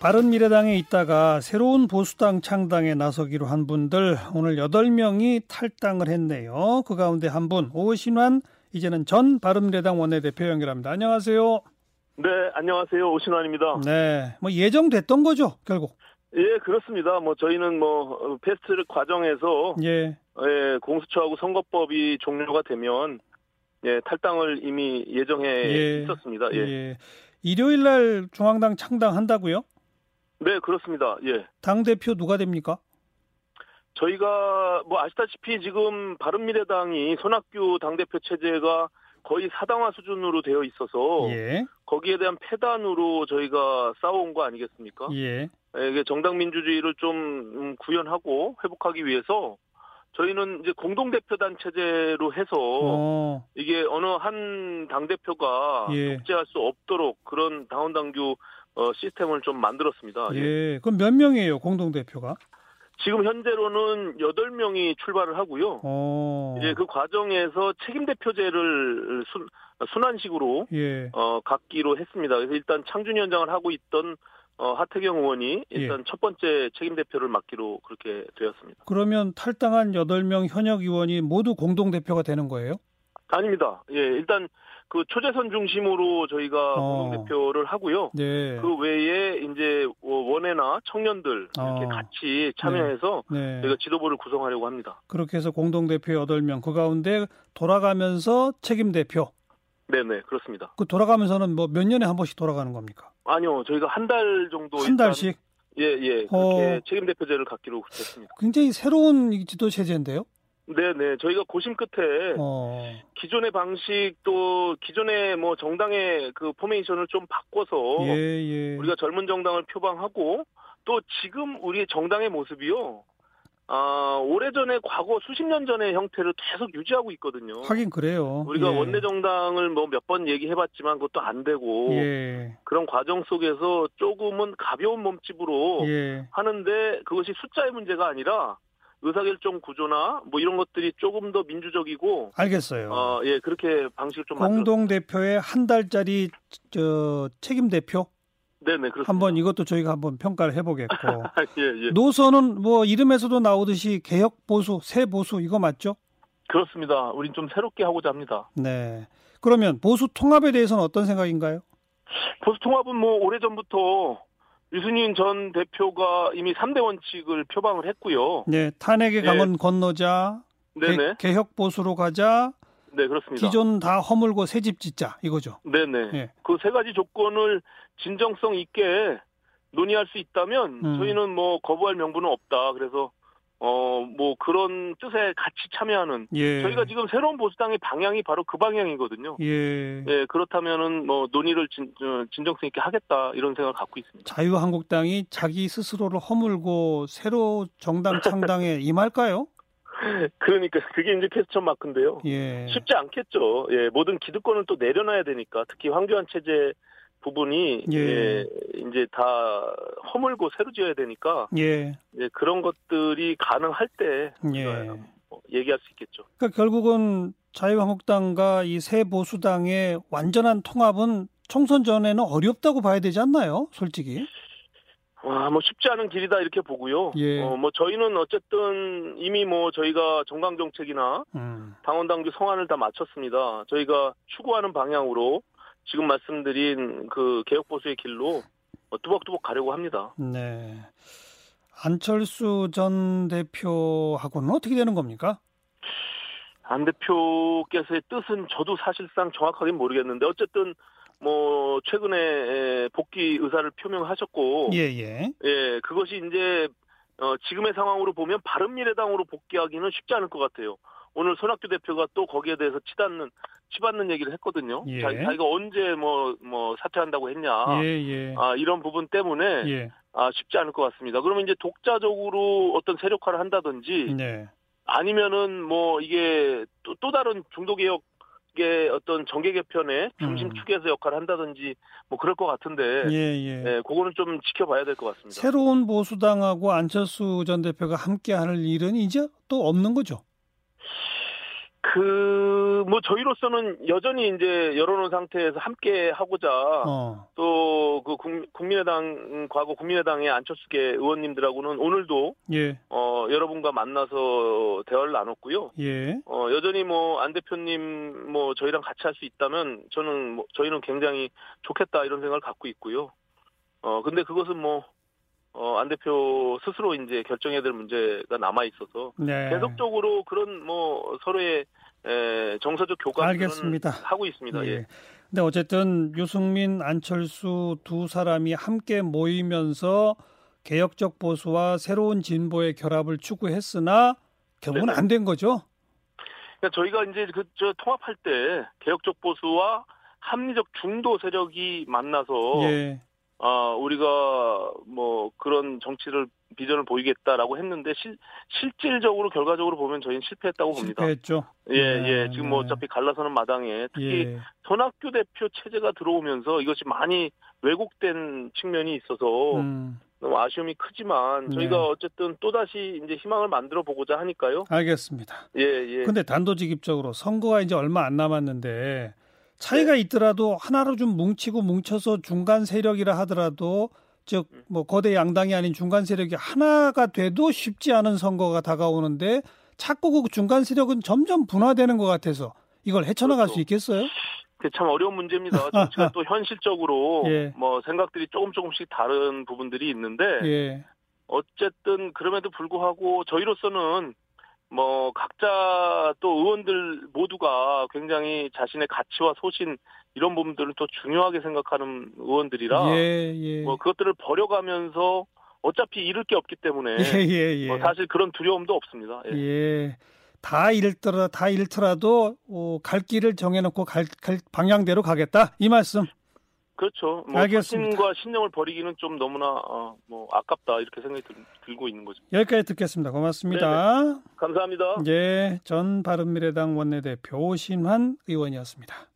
바른미래당에 있다가 새로운 보수당 창당에 나서기로 한 분들 오늘 8명이 탈당을 했네요. 그 가운데 한 분 오신환 이제는 전 바른미래당 원내대표 연결합니다. 안녕하세요. 네, 안녕하세요. 오신환입니다. 네, 뭐 예정됐던 거죠, 결국. 예, 그렇습니다. 뭐 저희는 뭐 패스트트랙 과정에서 예. 예, 공수처하고 선거법이 종료가 되면 예, 탈당을 이미 예정해 예. 있었습니다. 예. 예. 일요일 날 중앙당 창당한다고요? 네, 그렇습니다. 예. 당 대표 누가 됩니까? 저희가 뭐 아시다시피 지금 바른미래당이 손학규 당대표 체제가 거의 사당화 수준으로 되어 있어서 예. 거기에 대한 패단으로 저희가 싸워온 거 아니겠습니까? 예. 예, 이게 정당 민주주의를 좀 음, 구현하고 회복하기 위해서 저희는 이제 공동 대표단 체제로 해서 어. 이게 어느 한 당 대표가 예. 독재할 수 없도록 그런 당원 당규 어, 시스템을 좀 만들었습니다. 예. 예. 그럼 몇 명이에요, 공동 대표가? 지금 현재로는 8명이 출발을 하고요. 어. 이제 그 과정에서 책임대표제를 순, 순환식으로 예. 어, 갖기로 했습니다. 그래서 일단 창준 위원장을 하고 있던 어, 하태경 의원이 일단 예. 첫 번째 책임대표를 맡기로 그렇게 되었습니다. 그러면 탈당한 8명 현역 의원이 모두 공동 대표가 되는 거예요? 아닙니다. 예, 일단 그 초재선 중심으로 저희가 어. 공동대표를 하고요. 네. 그 외에 이제 원외나 청년들 이렇게 어. 같이 참여해서 네. 저희가 지도부를 구성하려고 합니다. 그렇게 해서 공동 대표 8명 그 가운데 돌아가면서 책임 대표. 네네 그렇습니다. 그 돌아가면서는 뭐 몇 년에 한 번씩 돌아가는 겁니까? 아니요, 저희가 한 달 정도 한 달씩. 예 예 그렇게 어. 책임대표제를 갖기로 했습니다. 굉장히 새로운 이 지도 체제인데요. 네네 저희가 고심 끝에 어. 기존의 방식 또 기존의 뭐 정당의 그 포메이션을 좀 바꿔서 예, 예. 우리가 젊은 정당을 표방하고 또 지금 우리의 정당의 모습이요. 아, 오래전에 과거 수십 년 전의 형태를 계속 유지하고 있거든요. 하긴 그래요. 우리가 예. 원내 정당을 뭐 몇 번 얘기해 봤지만 그것도 안 되고 예. 그런 과정 속에서 조금은 가벼운 몸집으로 예. 하는데 그것이 숫자의 문제가 아니라 의사결정 구조나 뭐 이런 것들이 조금 더 민주적이고 알겠어요. 어, 예 그렇게 방식을 좀. 공동 대표의 한 달짜리 저 책임 대표 네네 그렇습니다. 한번 이것도 저희가 한번 평가를 해보겠고 예 예. 노선은 뭐 이름에서도 나오듯이 개혁 보수, 새 보수 이거 맞죠? 그렇습니다. 우린 좀 새롭게 하고자 합니다. 네. 그러면 보수 통합에 대해서는 어떤 생각인가요? 보수 통합은 뭐 오래 전부터 유승민 전 대표가 이미 3대 원칙을 표방을 했고요. 네, 탄핵의 네. 강은 건너자, 네네. 개, 혁 보수로 가자, 네, 그렇습니다. 기존 다 허물고 새 집 짓자 이거죠. 네네. 예. 그세 가지 조건을 진정성 있게 논의할 수 있다면 음. 저희는 뭐 거부할 명분은 없다. 그래서 어 뭐 그런 뜻에 같이 참여하는 예. 저희가 지금 새로운 보수당의 방향이 바로 그 방향이거든요. 예. 예, 그렇다면은 뭐 논의를 진, 어, 진정성 있게 하겠다 이런 생각을 갖고 있습니다. 자유한국당이 자기 스스로를 허물고 새로 정당 창당에 임할까요? 그러니까 그게 이제 퀘스천 마크인데요. 예. 쉽지 않겠죠. 예, 모든 기득권을 또 내려놔야 되니까 특히 황교안 체제 부분이 예. 예, 이제 다 허물고 새로 지어야 되니까 예. 예, 그런 것들이 가능할 때 예. 뭐 얘기할 수 있겠죠. 그러니까 결국은 자유한국당과 이 새 보수당의 완전한 통합은 총선 전에는 어렵다고 봐야 되지 않나요? 솔직히. 와, 뭐 쉽지 않은 길이다 이렇게 보고요. 예. 어, 뭐 저희는 어쨌든 이미 뭐 저희가 정강 정책이나 음. 당원 당규 성안을 다 마쳤습니다. 저희가 추구하는 방향으로 지금 말씀드린 그 개혁 보수의 길로 어, 뚜벅뚜벅 가려고 합니다. 네. 안철수 전 대표하고는 어떻게 되는 겁니까? 안 대표께서의 뜻은 저도 사실상 정확하게 모르겠는데 어쨌든 뭐 최근에 복귀 의사를 표명하셨고 예, 예. 예, 그것이 이제 어, 지금의 상황으로 보면 바른미래당으로 복귀하기는 쉽지 않을 것 같아요. 오늘 손학규 대표가 또 거기에 대해서 치닫는 치받는 얘기를 했거든요. 예. 자, 자기가 언제 뭐 뭐 사퇴한다고 했냐. 예, 예. 아, 이런 부분 때문에 예. 아, 쉽지 않을 것 같습니다. 그러면 이제 독자적으로 어떤 세력화를 한다든지 네. 아니면은 뭐 이게 또, 또 다른 중도개혁의 어떤 정계 개편의 중심 음. 축에서 역할을 한다든지 뭐 그럴 것 같은데 예, 예. 예, 그거는 좀 지켜봐야 될 것 같습니다. 새로운 보수당하고 안철수 전 대표가 함께 할 일은 이제 또 없는 거죠. 그 뭐 저희로서는 여전히 이제 열어놓은 상태에서 함께 하고자 어. 또 그 국민의당 과거 국민의당의 안철수계 의원님들하고는 오늘도 예. 어 여러분과 만나서 대화를 나눴고요. 예. 어 여전히 뭐 안 대표님 뭐 저희랑 같이 할 수 있다면 저는 뭐 저희는 굉장히 좋겠다 이런 생각을 갖고 있고요. 어 근데 그것은 뭐 어, 안 대표 스스로 이제 결정해야 될 문제가 남아 있어서 네. 계속적으로 그런 뭐 서로의 에, 정서적 교감을. 하고 있습니다. 예. 근데 어쨌든 유승민, 안철수 두 사람이 함께 모이면서 개혁적 보수와 새로운 진보의 결합을 추구했으나 결국은 안 된 거죠. 그러니까 저희가 이제 그 저 통합할 때 개혁적 보수와 합리적 중도 세력이 만나서 예. 아, 우리가 뭐 그런 정치를 비전을 보이겠다라고 했는데 실, 실질적으로 결과적으로 보면 저희는 실패했다고 봅니다. 실패했죠. 예, 네, 예. 지금 뭐 네. 어차피 갈라서는 마당에 특히 예. 손학규 대표 체제가 들어오면서 이것이 많이 왜곡된 측면이 있어서 음, 너무 아쉬움이 크지만 네. 저희가 어쨌든 또다시 이제 희망을 만들어 보고자 하니까요. 알겠습니다. 예, 예. 근데 단도직입적으로 선거가 이제 얼마 안 남았는데 차이가 있더라도 하나로 좀 뭉치고 뭉쳐서 중간 세력이라 하더라도 즉 뭐 거대 양당이 아닌 중간 세력이 하나가 돼도 쉽지 않은 선거가 다가오는데 자꾸 그 중간 세력은 점점 분화되는 것 같아서 이걸 헤쳐나갈 그렇죠. 수 있겠어요? 그게 참 어려운 문제입니다. 정치가 또 현실적으로 예. 뭐 생각들이 조금 조금씩 다른 부분들이 있는데 예. 어쨌든 그럼에도 불구하고 저희로서는 뭐 각자 또 의원들 모두가 굉장히 자신의 가치와 소신 이런 부분들을 또 중요하게 생각하는 의원들이라 예, 예. 뭐 그것들을 버려가면서 어차피 잃을 게 없기 때문에 예, 예, 예. 뭐 사실 그런 두려움도 없습니다. 예. 예. 다 잃더라, 다 잃더라도 어, 갈 길을 정해놓고 갈, 갈 방향대로 가겠다 이 말씀. 그렇죠. 뭐 알겠습니다. 신과 신념을 버리기는 좀 너무나 어, 뭐 아깝다 이렇게 생각이 들, 들고 있는 거죠. 여기까지 듣겠습니다. 고맙습니다. 감사합니다. 예, 전 바른미래당 원내대표 오신환 의원이었습니다.